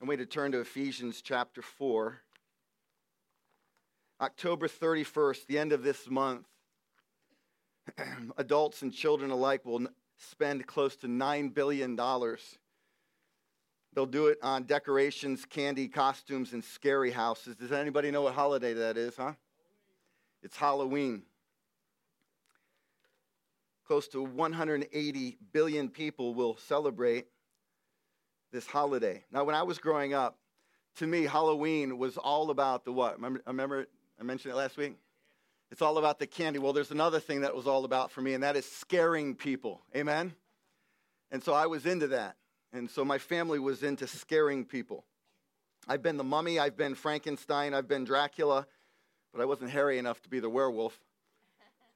I'm going to turn to Ephesians chapter 4. October 31st, the end of this month, adults and children alike will spend close to $9 billion. They'll do it on decorations, candy, costumes, and scary houses. Does anybody know what holiday that is, huh? It's Halloween. Close to 180 billion people will celebrate this holiday. Now, when I was growing up, to me, Halloween was all about the what? Remember, remember I mentioned it last week? It's all about the candy. Well, there's another thing that was all about for me, and that is scaring people. Amen? And so I was into that. And so my family was into scaring people. I've been the mummy, I've been Frankenstein, I've been Dracula, but I wasn't hairy enough to be the werewolf.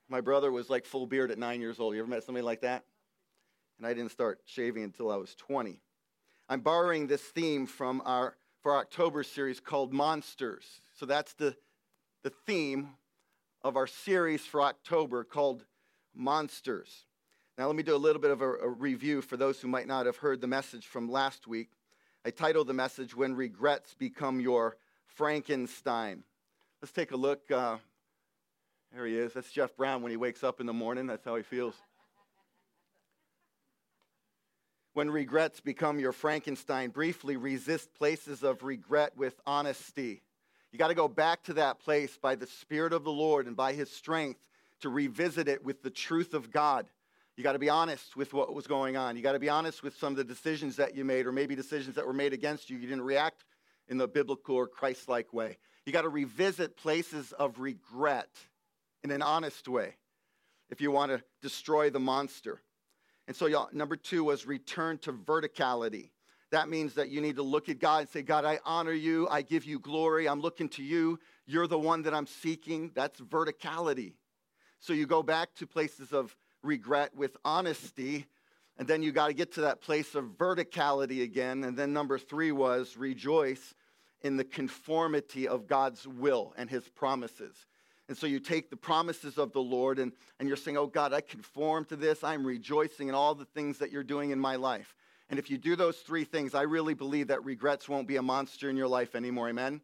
My brother was like full beard at nine years old. You ever met somebody like that? And I didn't start shaving until I was 20. I'm borrowing this theme from our for our October series called Monsters. So that's the, the theme of our series for October called Monsters. Now, let me do a little bit of a, a review for those who might not have heard the message from last week. I titled the message, When Regrets Become Your Frankenstein. Let's take a look. Uh, there he is. That's Jeff Brown when he wakes up in the morning. That's how he feels. When regrets become your Frankenstein, briefly resist places of regret with honesty. You got to go back to that place by the Spirit of the Lord and by His strength to revisit it with the truth of God. You got to be honest with what was going on. You got to be honest with some of the decisions that you made, or maybe decisions that were made against you. You didn't react in the biblical or Christ like way. You got to revisit places of regret in an honest way if you want to destroy the monster. And so, y'all, number two was return to verticality. That means that you need to look at God and say, God, I honor you. I give you glory. I'm looking to you. You're the one that I'm seeking. That's verticality. So you go back to places of regret with honesty. And then you got to get to that place of verticality again. And then number three was rejoice in the conformity of God's will and his promises. And so you take the promises of the Lord and, and you're saying, Oh God, I conform to this. I'm rejoicing in all the things that you're doing in my life. And if you do those three things, I really believe that regrets won't be a monster in your life anymore. Amen?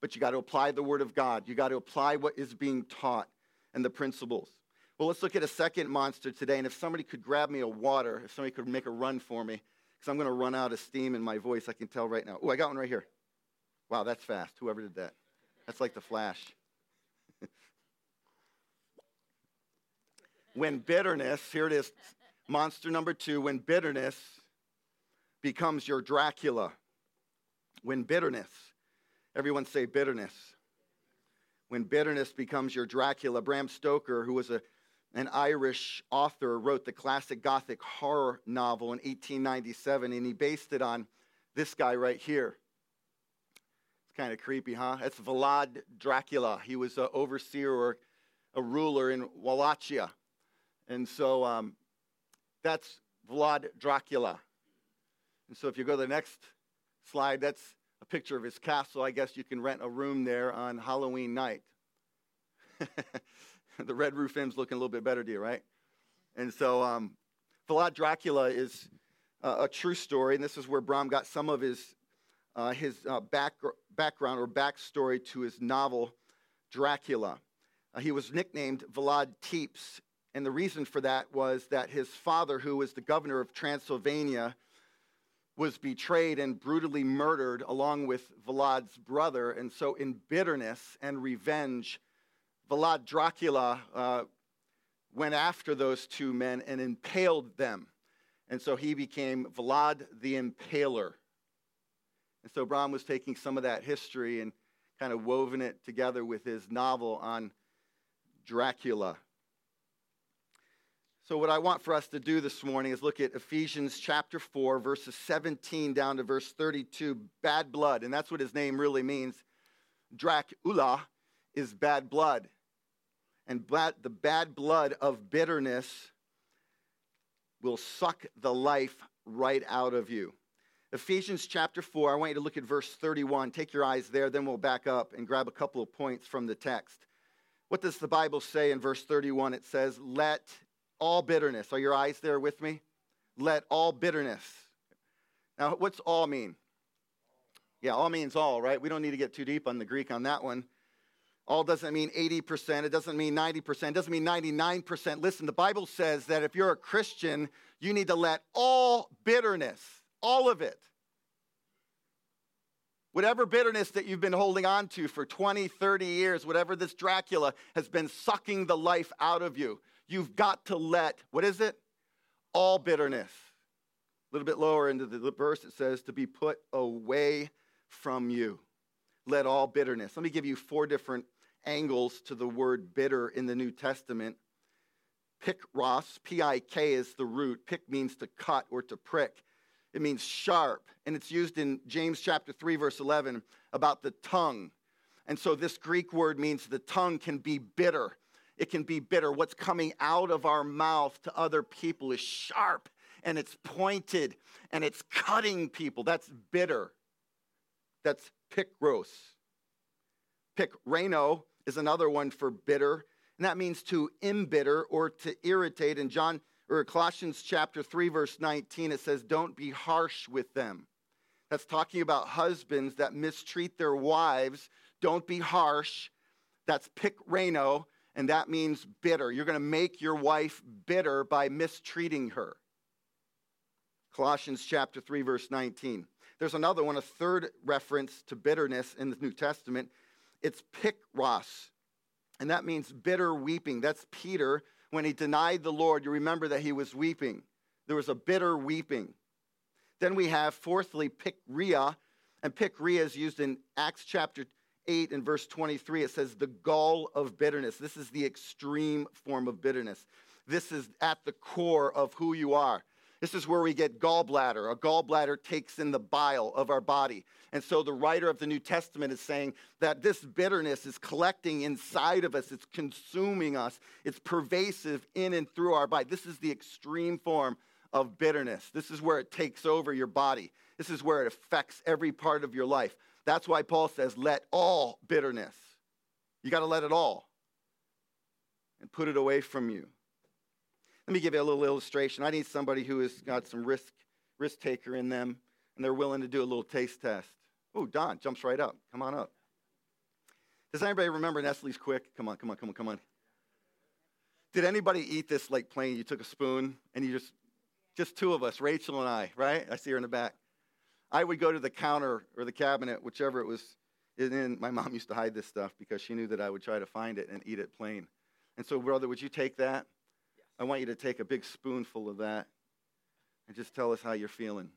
But you got to apply the Word of God. You got to apply what is being taught and the principles. Well, let's look at a second monster today. And if somebody could grab me a water, if somebody could make a run for me, because I'm going to run out of steam in my voice, I can tell right now. Oh, I got one right here. Wow, that's fast. Whoever did that. That's like the flash. When bitterness, here it is, monster number two, when bitterness becomes your Dracula. When bitterness, everyone say bitterness. When bitterness becomes your Dracula, Bram Stoker, who was a, an Irish author, wrote the classic Gothic horror novel in 1897, and he based it on this guy right here. It's kind of creepy, huh? That's Vlad Dracula. He was an overseer or a ruler in Wallachia. And so um, that's Vlad Dracula. And so if you go to the next slide, that's a picture of his castle. I guess you can rent a room there on Halloween night. the Red Roof Inn's looking a little bit better to you, right? And so um, Vlad Dracula is uh, a true story, and this is where Bram got some of his, uh, his uh, back, background or backstory to his novel, Dracula. Uh, he was nicknamed Vlad Tepes and the reason for that was that his father, who was the governor of Transylvania, was betrayed and brutally murdered along with Vlad's brother. And so, in bitterness and revenge, Vlad Dracula uh, went after those two men and impaled them. And so he became Vlad the Impaler. And so Bram was taking some of that history and kind of woven it together with his novel on Dracula. So, what I want for us to do this morning is look at Ephesians chapter 4, verses 17 down to verse 32, bad blood. And that's what his name really means. Dracula is bad blood. And bad, the bad blood of bitterness will suck the life right out of you. Ephesians chapter 4, I want you to look at verse 31. Take your eyes there, then we'll back up and grab a couple of points from the text. What does the Bible say in verse 31? It says, Let all bitterness. Are your eyes there with me? Let all bitterness. Now, what's all mean? Yeah, all means all, right? We don't need to get too deep on the Greek on that one. All doesn't mean 80%. It doesn't mean 90%. It doesn't mean 99%. Listen, the Bible says that if you're a Christian, you need to let all bitterness, all of it, whatever bitterness that you've been holding on to for 20, 30 years, whatever this Dracula has been sucking the life out of you, you've got to let, what is it? All bitterness. A little bit lower into the verse, it says, to be put away from you. Let all bitterness. Let me give you four different angles to the word bitter in the New Testament. Pikros, P I K is the root. Pick means to cut or to prick. It means sharp, and it's used in James chapter 3, verse 11 about the tongue. And so this Greek word means the tongue can be bitter. It can be bitter. What's coming out of our mouth to other people is sharp and it's pointed and it's cutting people. That's bitter. That's pikros. Pikreno is another one for bitter, and that means to embitter or to irritate. In John or Colossians chapter 3 verse 19 it says don't be harsh with them. That's talking about husbands that mistreat their wives. Don't be harsh. That's pikreno, and that means bitter. You're going to make your wife bitter by mistreating her. Colossians chapter 3 verse 19. There's another one, a third reference to bitterness in the New Testament. It's pikros, and that means bitter weeping. That's Peter when he denied the Lord. You remember that he was weeping. There was a bitter weeping. Then we have, fourthly, pikria, and pikria is used in Acts chapter 8 and verse 23. It says, the gall of bitterness. This is the extreme form of bitterness. This is at the core of who you are. This is where we get gallbladder. A gallbladder takes in the bile of our body. And so the writer of the New Testament is saying that this bitterness is collecting inside of us, it's consuming us, it's pervasive in and through our body. This is the extreme form of bitterness. This is where it takes over your body, this is where it affects every part of your life. That's why Paul says, let all bitterness, you got to let it all and put it away from you. Let me give you a little illustration. I need somebody who has got some risk, risk taker in them, and they're willing to do a little taste test. Oh, Don jumps right up. Come on up. Does anybody remember Nestle's Quik? Come on, come on, come on, come on. Did anybody eat this like plain? You took a spoon and you just, just two of us, Rachel and I, right? I see her in the back. I would go to the counter or the cabinet, whichever it was in. My mom used to hide this stuff because she knew that I would try to find it and eat it plain. And so, brother, would you take that? Yes. I want you to take a big spoonful of that and just tell us how you're feeling.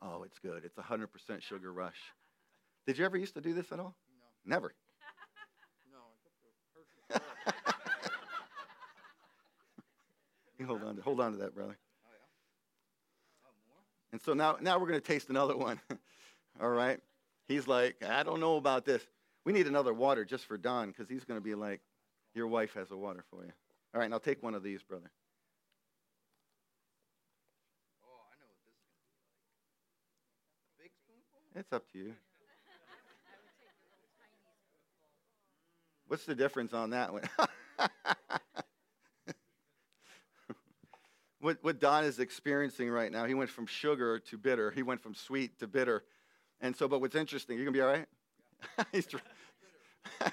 Oh, it's good. It's 100% sugar rush. Did you ever used to do this at all? No. Never. No, I took the. You hold on to hold on to that, brother. Oh yeah. Oh more. And so now now we're going to taste another one. all right. He's like, I don't know about this. We need another water just for Don because he's going to be like, your wife has a water for you. All right, now take one of these, brother. Oh, I know what this is. Big spoonful. It's up to you. What's the difference on that one? what, what Don is experiencing right now, he went from sugar to bitter. He went from sweet to bitter. And so, but what's interesting, you're going to be all right? He's tr-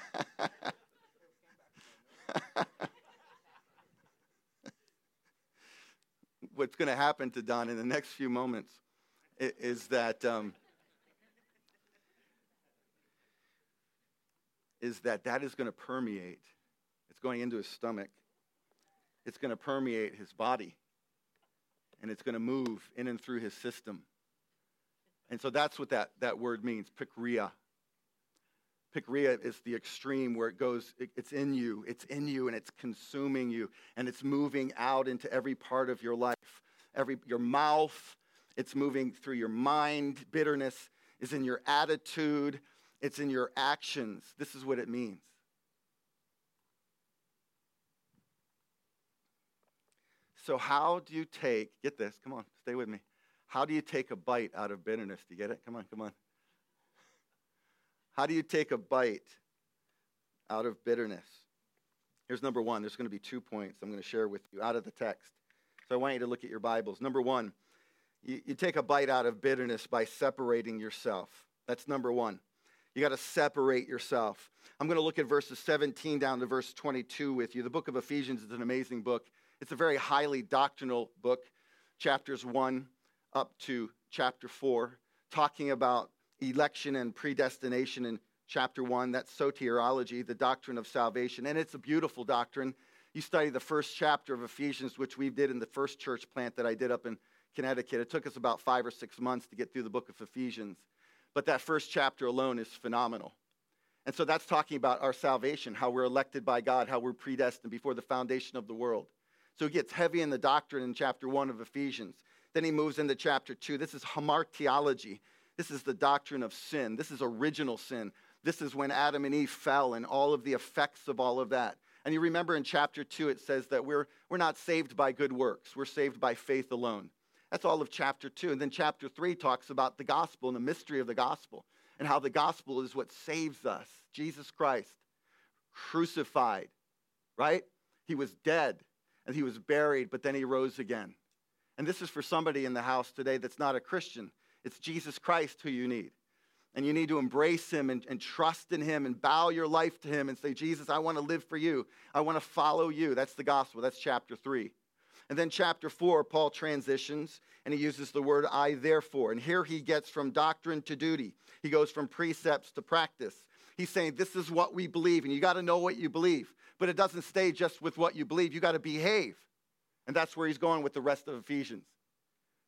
what's going to happen to Don in the next few moments is that um, is that that is going to permeate. It's going into his stomach. It's going to permeate his body, and it's going to move in and through his system. And so that's what that, that word means, pikria. Pikria is the extreme where it goes, it- it's in you, it's in you, and it's consuming you, and it's moving out into every part of your life. Every, your mouth, it's moving through your mind. Bitterness is in your attitude, it's in your actions. This is what it means. So, how do you take, get this, come on, stay with me. How do you take a bite out of bitterness? Do you get it? Come on, come on. How do you take a bite out of bitterness? Here's number one. There's going to be two points I'm going to share with you out of the text. So I want you to look at your Bibles. Number one, you, you take a bite out of bitterness by separating yourself. That's number one. You got to separate yourself. I'm going to look at verses 17 down to verse 22 with you. The book of Ephesians is an amazing book. It's a very highly doctrinal book, chapters 1 up to chapter 4, talking about election and predestination in chapter 1. That's soteriology, the doctrine of salvation. And it's a beautiful doctrine. You study the first chapter of Ephesians, which we did in the first church plant that I did up in Connecticut. It took us about five or six months to get through the book of Ephesians. But that first chapter alone is phenomenal. And so that's talking about our salvation, how we're elected by God, how we're predestined before the foundation of the world. So he gets heavy in the doctrine in chapter 1 of Ephesians. Then he moves into chapter 2. This is hamartiology. This is the doctrine of sin. This is original sin. This is when Adam and Eve fell and all of the effects of all of that. And you remember in chapter 2, it says that we're, we're not saved by good works, we're saved by faith alone. That's all of chapter 2. And then chapter 3 talks about the gospel and the mystery of the gospel and how the gospel is what saves us. Jesus Christ, crucified, right? He was dead and he was buried, but then he rose again. And this is for somebody in the house today that's not a Christian. It's Jesus Christ who you need. And you need to embrace him and, and, trust in him and bow your life to him and say, Jesus, I want to live for you. I want to follow you. That's the gospel. That's chapter 3. And then chapter 4, Paul transitions and he uses the word I therefore. And here he gets from doctrine to duty. He goes from precepts to practice. He's saying this is what we believe, and you got to know what you believe. But it doesn't stay just with what you believe, you got to behave. And that's where he's going with the rest of Ephesians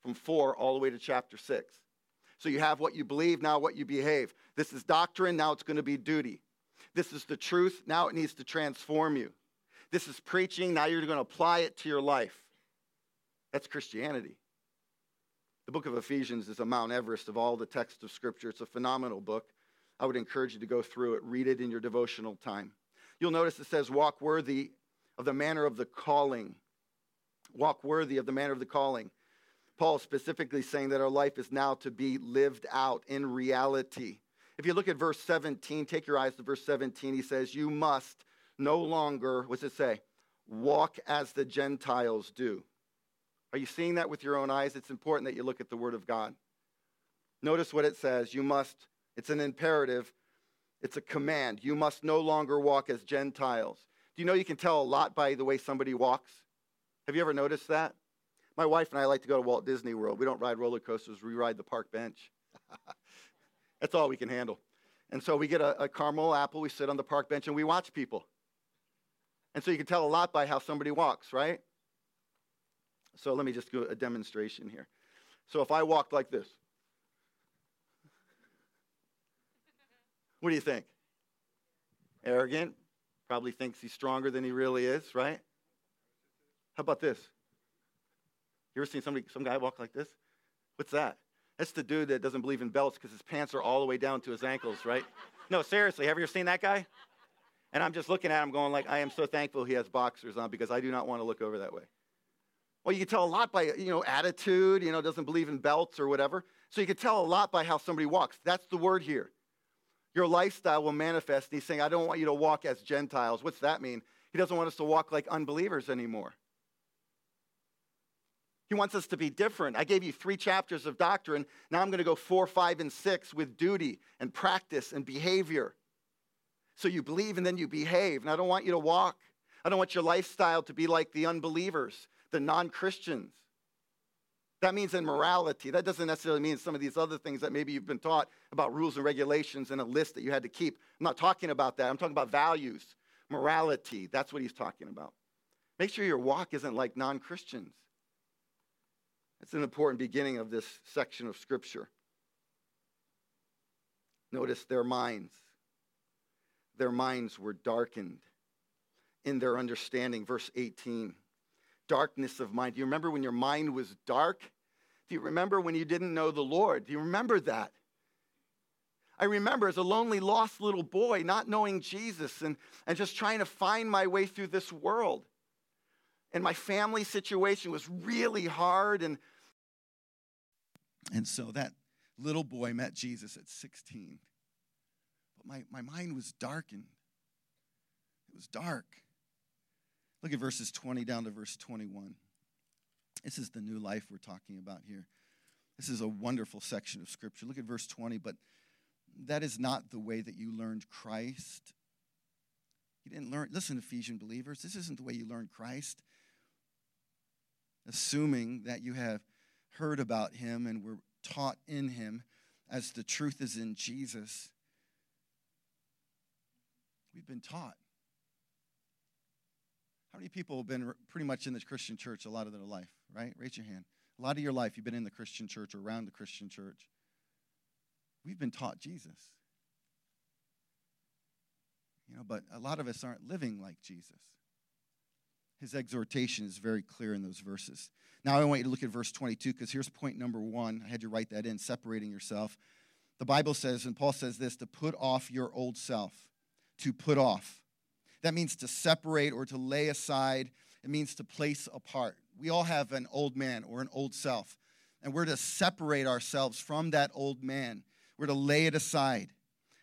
from 4 all the way to chapter 6. So you have what you believe, now what you behave. This is doctrine, now it's going to be duty. This is the truth, now it needs to transform you. This is preaching, now you're going to apply it to your life. That's Christianity. The book of Ephesians is a Mount Everest of all the texts of Scripture. It's a phenomenal book. I would encourage you to go through it, read it in your devotional time. You'll notice it says, Walk worthy of the manner of the calling. Walk worthy of the manner of the calling. Paul specifically saying that our life is now to be lived out in reality. If you look at verse 17, take your eyes to verse 17, he says, You must no longer, what's it say? Walk as the Gentiles do. Are you seeing that with your own eyes? It's important that you look at the Word of God. Notice what it says. You must, it's an imperative, it's a command. You must no longer walk as Gentiles. Do you know you can tell a lot by the way somebody walks? Have you ever noticed that? My wife and I like to go to Walt Disney World. We don't ride roller coasters, we ride the park bench. That's all we can handle. And so we get a, a caramel apple, we sit on the park bench, and we watch people. And so you can tell a lot by how somebody walks, right? So let me just do a demonstration here. So if I walked like this, what do you think? Arrogant, probably thinks he's stronger than he really is, right? How about this? You ever seen somebody, some guy walk like this? What's that? That's the dude that doesn't believe in belts because his pants are all the way down to his ankles, right? no, seriously, have you ever seen that guy? And I'm just looking at him going like, I am so thankful he has boxers on because I do not want to look over that way. Well, you can tell a lot by, you know, attitude, you know, doesn't believe in belts or whatever. So you can tell a lot by how somebody walks. That's the word here. Your lifestyle will manifest. And he's saying, I don't want you to walk as Gentiles. What's that mean? He doesn't want us to walk like unbelievers anymore. He wants us to be different. I gave you three chapters of doctrine. Now I'm going to go four, five, and six with duty and practice and behavior. So you believe and then you behave. And I don't want you to walk. I don't want your lifestyle to be like the unbelievers the non Christians. That means in morality. That doesn't necessarily mean some of these other things that maybe you've been taught about rules and regulations and a list that you had to keep. I'm not talking about that. I'm talking about values, morality. That's what he's talking about. Make sure your walk isn't like non Christians. That's an important beginning of this section of Scripture. Notice their minds. Their minds were darkened in their understanding. Verse 18 darkness of mind. Do you remember when your mind was dark? Do you remember when you didn't know the Lord? Do you remember that? I remember as a lonely, lost little boy not knowing Jesus and, and just trying to find my way through this world. And my family situation was really hard. And, and so that little boy met Jesus at 16. But my, my mind was darkened, it was dark. Look at verses 20 down to verse 21. This is the new life we're talking about here. This is a wonderful section of Scripture. Look at verse 20. But that is not the way that you learned Christ. You didn't learn, listen, Ephesian believers, this isn't the way you learned Christ. Assuming that you have heard about him and were taught in him as the truth is in Jesus. We've been taught. How many people have been pretty much in the Christian church a lot of their life, right? Raise your hand. A lot of your life, you've been in the Christian church or around the Christian church. We've been taught Jesus. You know, but a lot of us aren't living like Jesus. His exhortation is very clear in those verses. Now I want you to look at verse 22 because here's point number one. I had you write that in, separating yourself. The Bible says, and Paul says this, to put off your old self. To put off. That means to separate or to lay aside. It means to place apart. We all have an old man or an old self, and we're to separate ourselves from that old man. We're to lay it aside.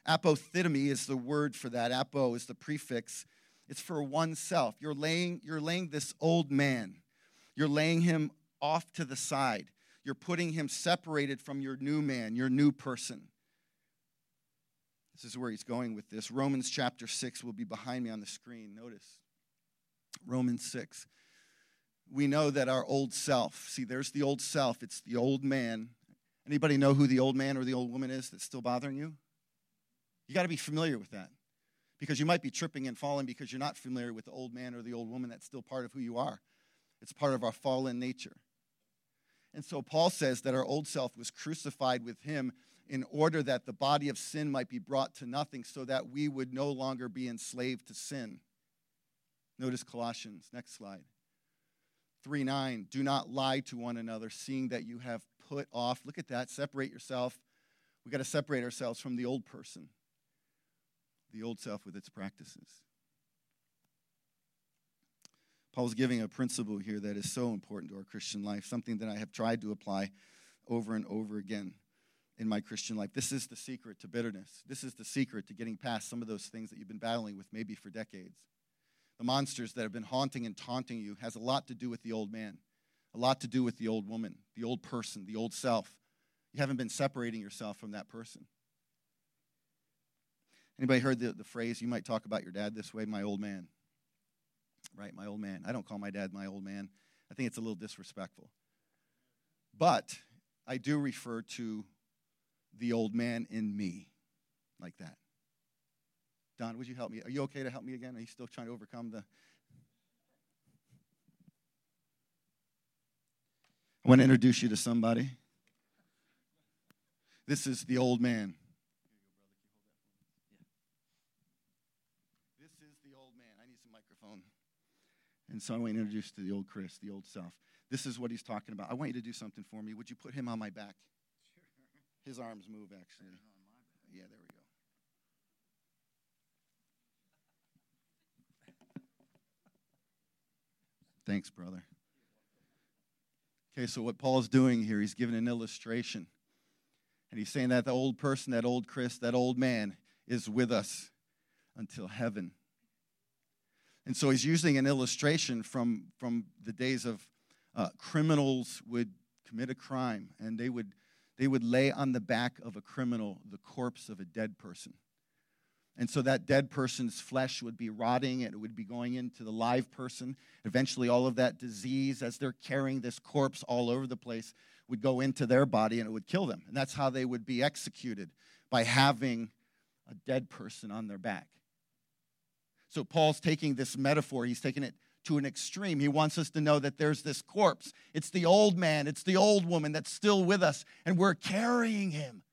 Apotithemi is the word for that. Apo is the prefix. It's for oneself. You're laying, you're laying this old man, you're laying him off to the side. You're putting him separated from your new man, your new person. This is where he's going with this. Romans chapter 6 will be behind me on the screen. Notice Romans 6. We know that our old self, see, there's the old self, it's the old man. Anybody know who the old man or the old woman is that's still bothering you? You got to be familiar with that because you might be tripping and falling because you're not familiar with the old man or the old woman that's still part of who you are. It's part of our fallen nature. And so Paul says that our old self was crucified with him in order that the body of sin might be brought to nothing so that we would no longer be enslaved to sin. Notice Colossians, next slide. 3 9, do not lie to one another, seeing that you have put off. Look at that, separate yourself. We got to separate ourselves from the old person, the old self with its practices. Paul's giving a principle here that is so important to our Christian life, something that I have tried to apply over and over again in my Christian life. This is the secret to bitterness. This is the secret to getting past some of those things that you've been battling with maybe for decades. The monsters that have been haunting and taunting you has a lot to do with the old man, a lot to do with the old woman, the old person, the old self. You haven't been separating yourself from that person. Anybody heard the, the phrase, you might talk about your dad this way, my old man? Right, my old man. I don't call my dad my old man. I think it's a little disrespectful. But I do refer to the old man in me like that. Don, would you help me? Are you okay to help me again? Are you still trying to overcome the. I want to introduce you to somebody. This is the old man. This is the old man. I need some microphone. And so I want to introduce to the old Chris, the old self. This is what he's talking about. I want you to do something for me. Would you put him on my back? His arms move, actually. Yeah, there we go. Thanks, brother. Okay, so what Paul's doing here, he's giving an illustration. And he's saying that the old person, that old Chris, that old man is with us until heaven. And so he's using an illustration from, from the days of uh, criminals would commit a crime and they would they would lay on the back of a criminal the corpse of a dead person. And so that dead person's flesh would be rotting and it would be going into the live person. Eventually, all of that disease, as they're carrying this corpse all over the place, would go into their body and it would kill them. And that's how they would be executed by having a dead person on their back. So Paul's taking this metaphor, he's taking it to an extreme. He wants us to know that there's this corpse. It's the old man, it's the old woman that's still with us, and we're carrying him.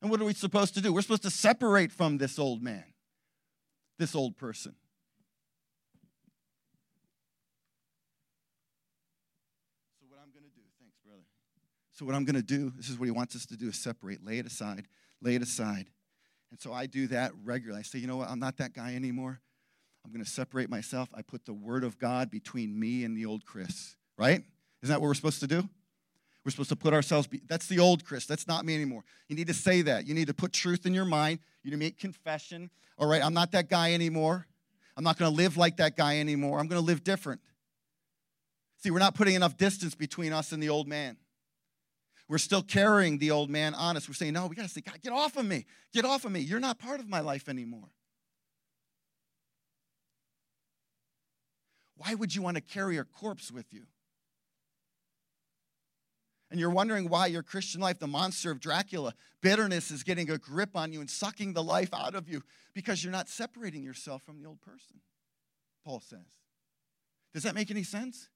And what are we supposed to do? We're supposed to separate from this old man, this old person. So, what I'm going to do, thanks, brother. So, what I'm going to do, this is what he wants us to do, is separate, lay it aside, lay it aside. And so I do that regularly. I say, you know what? I'm not that guy anymore. I'm going to separate myself. I put the word of God between me and the old Chris, right? Isn't that what we're supposed to do? We're supposed to put ourselves, be, that's the old Chris. That's not me anymore. You need to say that. You need to put truth in your mind. You need to make confession. All right, I'm not that guy anymore. I'm not going to live like that guy anymore. I'm going to live different. See, we're not putting enough distance between us and the old man. We're still carrying the old man on us. We're saying, no, we got to say, God, get off of me. Get off of me. You're not part of my life anymore. Why would you want to carry a corpse with you? And you're wondering why your Christian life, the monster of Dracula, bitterness is getting a grip on you and sucking the life out of you because you're not separating yourself from the old person, Paul says. Does that make any sense?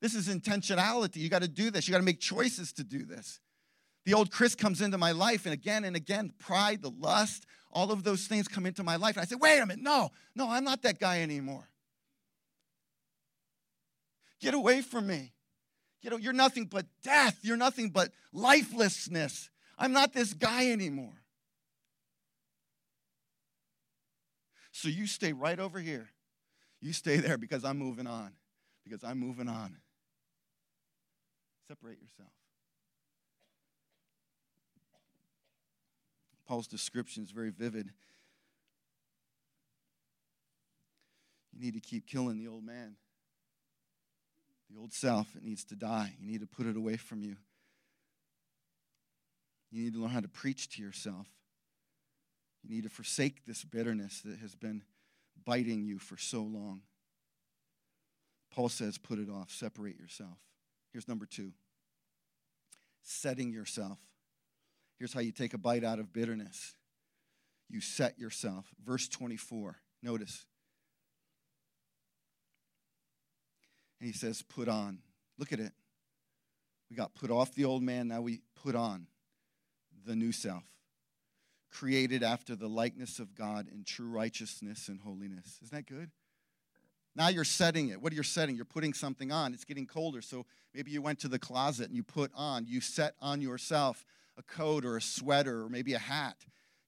This is intentionality. You got to do this. You got to make choices to do this. The old Chris comes into my life, and again and again, pride, the lust, all of those things come into my life. And I say, wait a minute, no, no, I'm not that guy anymore. Get away from me. You know, you're nothing but death. You're nothing but lifelessness. I'm not this guy anymore. So you stay right over here. You stay there because I'm moving on. Because I'm moving on. Separate yourself. Paul's description is very vivid. You need to keep killing the old man. The old self, it needs to die. You need to put it away from you. You need to learn how to preach to yourself. You need to forsake this bitterness that has been biting you for so long. Paul says, put it off, separate yourself. Here's number two setting yourself. Here's how you take a bite out of bitterness you set yourself. Verse 24, notice. And he says, put on. Look at it. We got put off the old man, now we put on the new self, created after the likeness of God in true righteousness and holiness. Isn't that good? Now you're setting it. What are you setting? You're putting something on. It's getting colder. So maybe you went to the closet and you put on, you set on yourself a coat or a sweater or maybe a hat.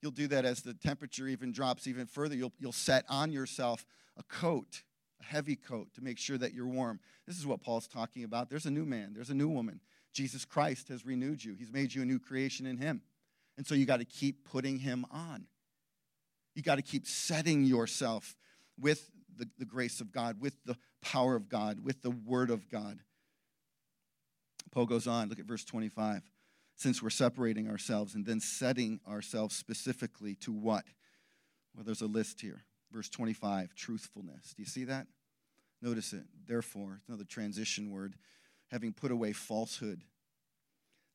You'll do that as the temperature even drops even further. You'll, you'll set on yourself a coat a heavy coat to make sure that you're warm. This is what Paul's talking about. There's a new man, there's a new woman. Jesus Christ has renewed you, He's made you a new creation in Him. And so you got to keep putting Him on. You got to keep setting yourself with the, the grace of God, with the power of God, with the Word of God. Paul goes on, look at verse 25. Since we're separating ourselves and then setting ourselves specifically to what? Well, there's a list here Verse 25, truthfulness. Do you see that? Notice it. Therefore, another transition word, having put away falsehood,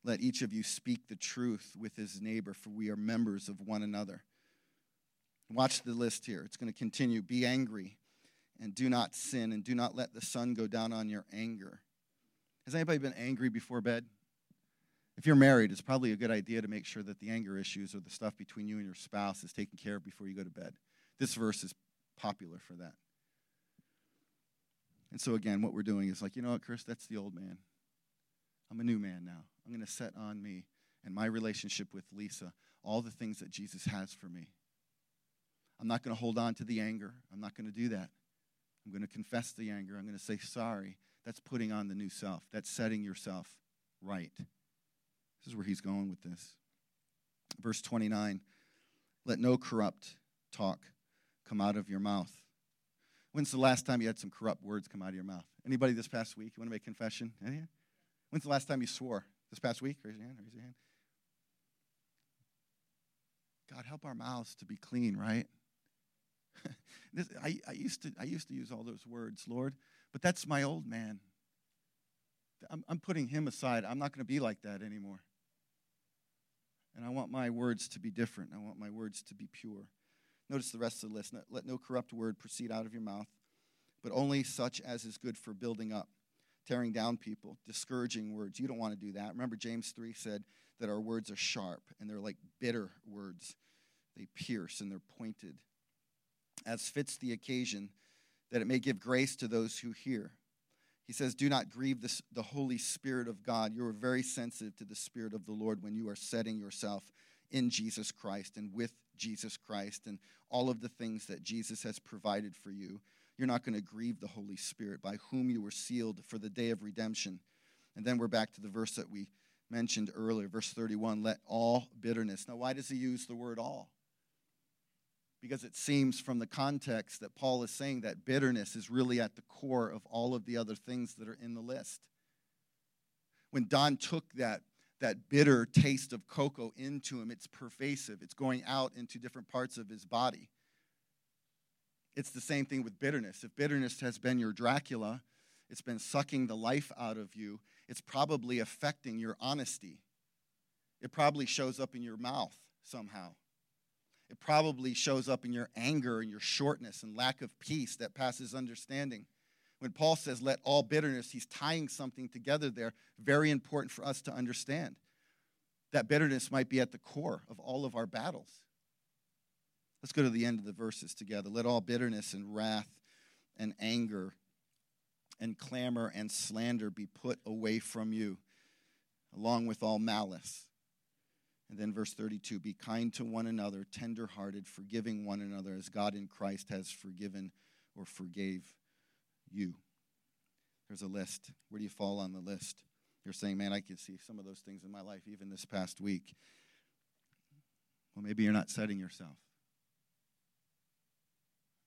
let each of you speak the truth with his neighbor, for we are members of one another. Watch the list here. It's going to continue. Be angry and do not sin, and do not let the sun go down on your anger. Has anybody been angry before bed? If you're married, it's probably a good idea to make sure that the anger issues or the stuff between you and your spouse is taken care of before you go to bed. This verse is popular for that. And so, again, what we're doing is like, you know what, Chris, that's the old man. I'm a new man now. I'm going to set on me and my relationship with Lisa all the things that Jesus has for me. I'm not going to hold on to the anger. I'm not going to do that. I'm going to confess the anger. I'm going to say sorry. That's putting on the new self. That's setting yourself right. This is where he's going with this. Verse 29 Let no corrupt talk come out of your mouth. When's the last time you had some corrupt words come out of your mouth? Anybody this past week? You want to make confession? Any? When's the last time you swore? This past week? Raise your hand. Raise your hand. God, help our mouths to be clean, right? this, I, I, used to, I used to use all those words, Lord, but that's my old man. I'm, I'm putting him aside. I'm not going to be like that anymore. And I want my words to be different. I want my words to be pure. Notice the rest of the list. Let no corrupt word proceed out of your mouth, but only such as is good for building up, tearing down people, discouraging words. You don't want to do that. Remember, James 3 said that our words are sharp and they're like bitter words. They pierce and they're pointed. As fits the occasion, that it may give grace to those who hear. He says, Do not grieve the, the Holy Spirit of God. You are very sensitive to the Spirit of the Lord when you are setting yourself in Jesus Christ and with Jesus Christ and all of the things that Jesus has provided for you. You're not going to grieve the Holy Spirit by whom you were sealed for the day of redemption. And then we're back to the verse that we mentioned earlier, verse 31 let all bitterness. Now, why does he use the word all? Because it seems from the context that Paul is saying that bitterness is really at the core of all of the other things that are in the list. When Don took that that bitter taste of cocoa into him. It's pervasive, it's going out into different parts of his body. It's the same thing with bitterness. If bitterness has been your Dracula, it's been sucking the life out of you, it's probably affecting your honesty. It probably shows up in your mouth somehow. It probably shows up in your anger and your shortness and lack of peace that passes understanding. When Paul says, let all bitterness, he's tying something together there, very important for us to understand. That bitterness might be at the core of all of our battles. Let's go to the end of the verses together. Let all bitterness and wrath and anger and clamor and slander be put away from you, along with all malice. And then verse 32 be kind to one another, tenderhearted, forgiving one another as God in Christ has forgiven or forgave you. There's a list. Where do you fall on the list? You're saying, man, I can see some of those things in my life even this past week. Well, maybe you're not setting yourself.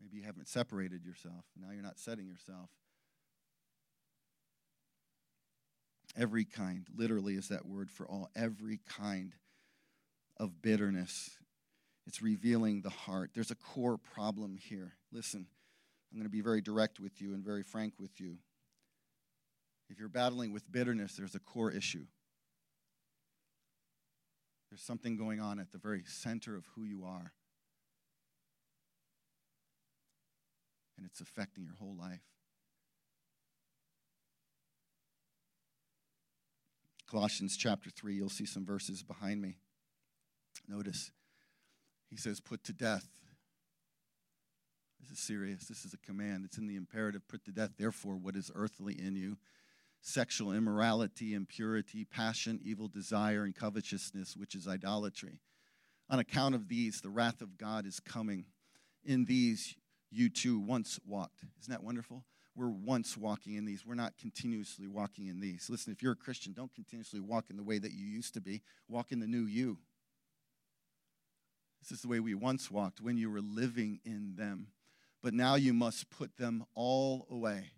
Maybe you haven't separated yourself. Now you're not setting yourself. Every kind, literally, is that word for all. Every kind of bitterness. It's revealing the heart. There's a core problem here. Listen, I'm going to be very direct with you and very frank with you. If you're battling with bitterness, there's a core issue. There's something going on at the very center of who you are. And it's affecting your whole life. Colossians chapter 3, you'll see some verses behind me. Notice, he says, put to death. This is serious. This is a command. It's in the imperative put to death, therefore, what is earthly in you sexual immorality, impurity, passion, evil desire, and covetousness, which is idolatry. On account of these, the wrath of God is coming. In these, you too once walked. Isn't that wonderful? We're once walking in these. We're not continuously walking in these. Listen, if you're a Christian, don't continuously walk in the way that you used to be. Walk in the new you. This is the way we once walked when you were living in them. But now you must put them all away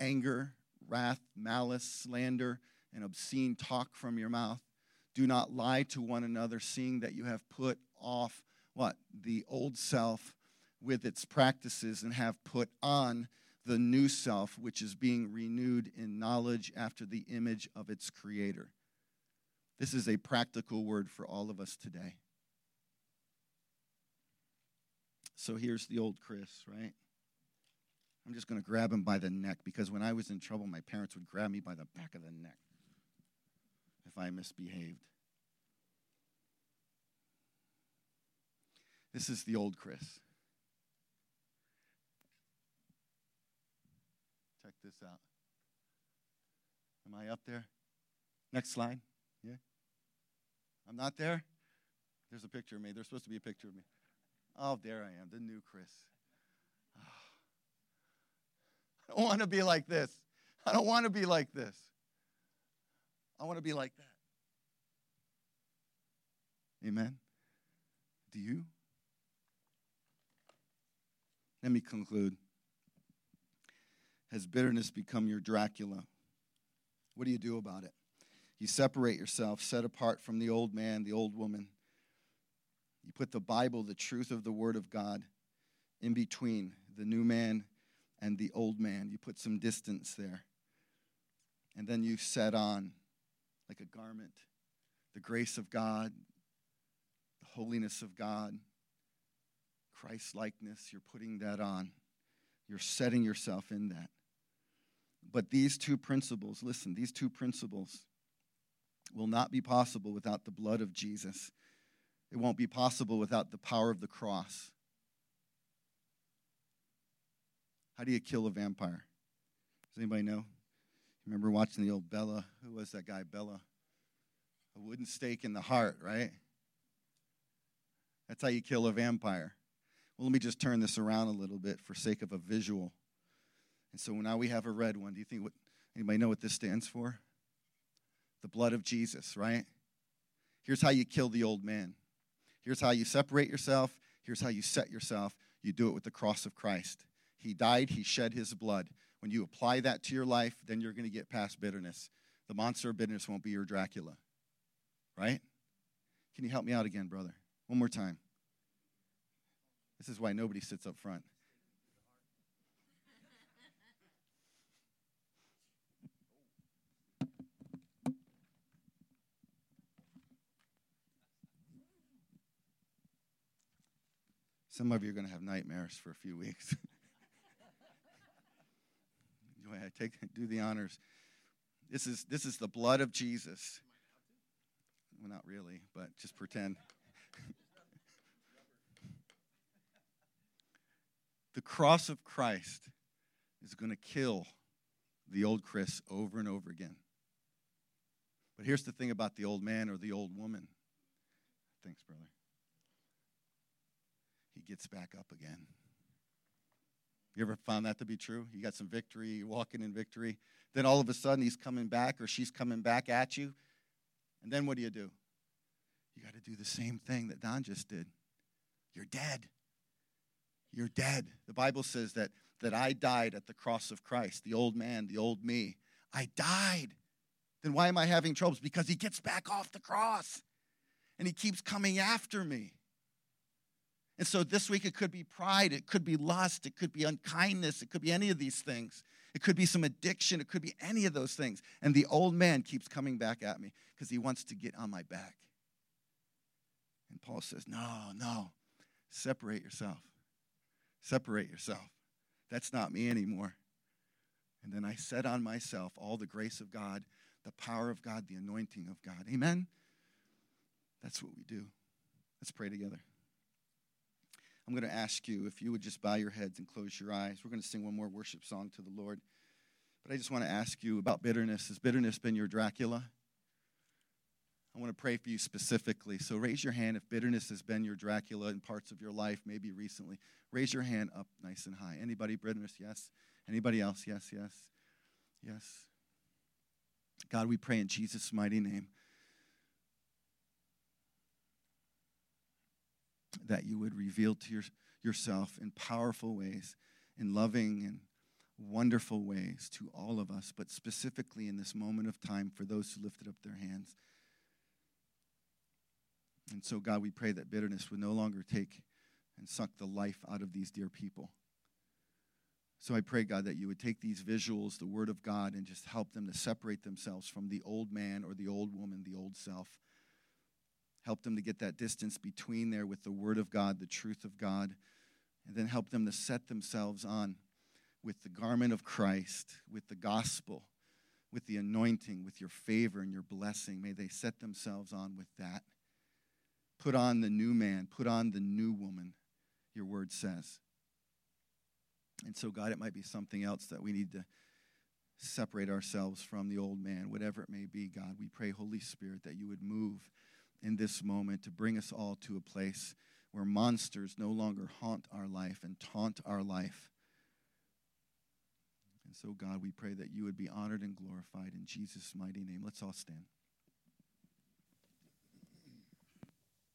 anger, wrath, malice, slander, and obscene talk from your mouth. Do not lie to one another, seeing that you have put off what? The old self with its practices and have put on the new self, which is being renewed in knowledge after the image of its creator. This is a practical word for all of us today. So here's the old Chris, right? I'm just going to grab him by the neck because when I was in trouble, my parents would grab me by the back of the neck if I misbehaved. This is the old Chris. Check this out. Am I up there? Next slide. Yeah. I'm not there? There's a picture of me. There's supposed to be a picture of me. Oh, there I am, the new Chris. I don't want to be like this. I don't want to be like this. I want to be like that. Amen. Do you? Let me conclude. Has bitterness become your Dracula? What do you do about it? You separate yourself, set apart from the old man, the old woman, you put the Bible, the truth of the Word of God, in between the new man and the old man. You put some distance there. And then you set on, like a garment, the grace of God, the holiness of God, Christ likeness. You're putting that on. You're setting yourself in that. But these two principles, listen, these two principles will not be possible without the blood of Jesus. It won't be possible without the power of the cross. How do you kill a vampire? Does anybody know? Remember watching the old Bela. Who was that guy, Bela? A wooden stake in the heart, right? That's how you kill a vampire. Well, let me just turn this around a little bit for sake of a visual. And so now we have a red one. Do you think what anybody know what this stands for? The blood of Jesus, right? Here's how you kill the old man. Here's how you separate yourself. Here's how you set yourself. You do it with the cross of Christ. He died, He shed His blood. When you apply that to your life, then you're going to get past bitterness. The monster of bitterness won't be your Dracula. right? Can you help me out again, brother? One more time. This is why nobody sits up front. Some of you are going to have nightmares for a few weeks. Go ahead, take do the honors. This is this is the blood of Jesus. Well, not really, but just pretend. the cross of Christ is going to kill the old Chris over and over again. But here's the thing about the old man or the old woman. Thanks, brother he gets back up again. You ever found that to be true? You got some victory, you're walking in victory. Then all of a sudden he's coming back or she's coming back at you. And then what do you do? You got to do the same thing that Don just did. You're dead. You're dead. The Bible says that, that I died at the cross of Christ, the old man, the old me. I died. Then why am I having troubles? Because he gets back off the cross and he keeps coming after me. And so this week it could be pride, it could be lust, it could be unkindness, it could be any of these things. It could be some addiction, it could be any of those things. And the old man keeps coming back at me because he wants to get on my back. And Paul says, No, no, separate yourself. Separate yourself. That's not me anymore. And then I set on myself all the grace of God, the power of God, the anointing of God. Amen? That's what we do. Let's pray together. I'm going to ask you if you would just bow your heads and close your eyes. We're going to sing one more worship song to the Lord. But I just want to ask you about bitterness. Has bitterness been your Dracula? I want to pray for you specifically. So raise your hand if bitterness has been your Dracula in parts of your life, maybe recently. Raise your hand up nice and high. Anybody bitterness? Yes. Anybody else? Yes, yes. Yes. God, we pray in Jesus' mighty name that you would reveal to your, yourself in powerful ways, in loving and wonderful ways to all of us, but specifically in this moment of time for those who lifted up their hands. And so, God, we pray that bitterness would no longer take and suck the life out of these dear people. So I pray, God, that you would take these visuals, the Word of God, and just help them to separate themselves from the old man or the old woman, the old self, Help them to get that distance between there with the Word of God, the truth of God, and then help them to set themselves on with the garment of Christ, with the gospel, with the anointing, with your favor and your blessing. May they set themselves on with that. Put on the new man, put on the new woman, your word says. And so, God, it might be something else that we need to separate ourselves from the old man, whatever it may be, God. We pray, Holy Spirit, that you would move in this moment to bring us all to a place where monsters no longer haunt our life and taunt our life. And so, God, we pray that you would be honored and glorified in Jesus' mighty name. Let's all stand.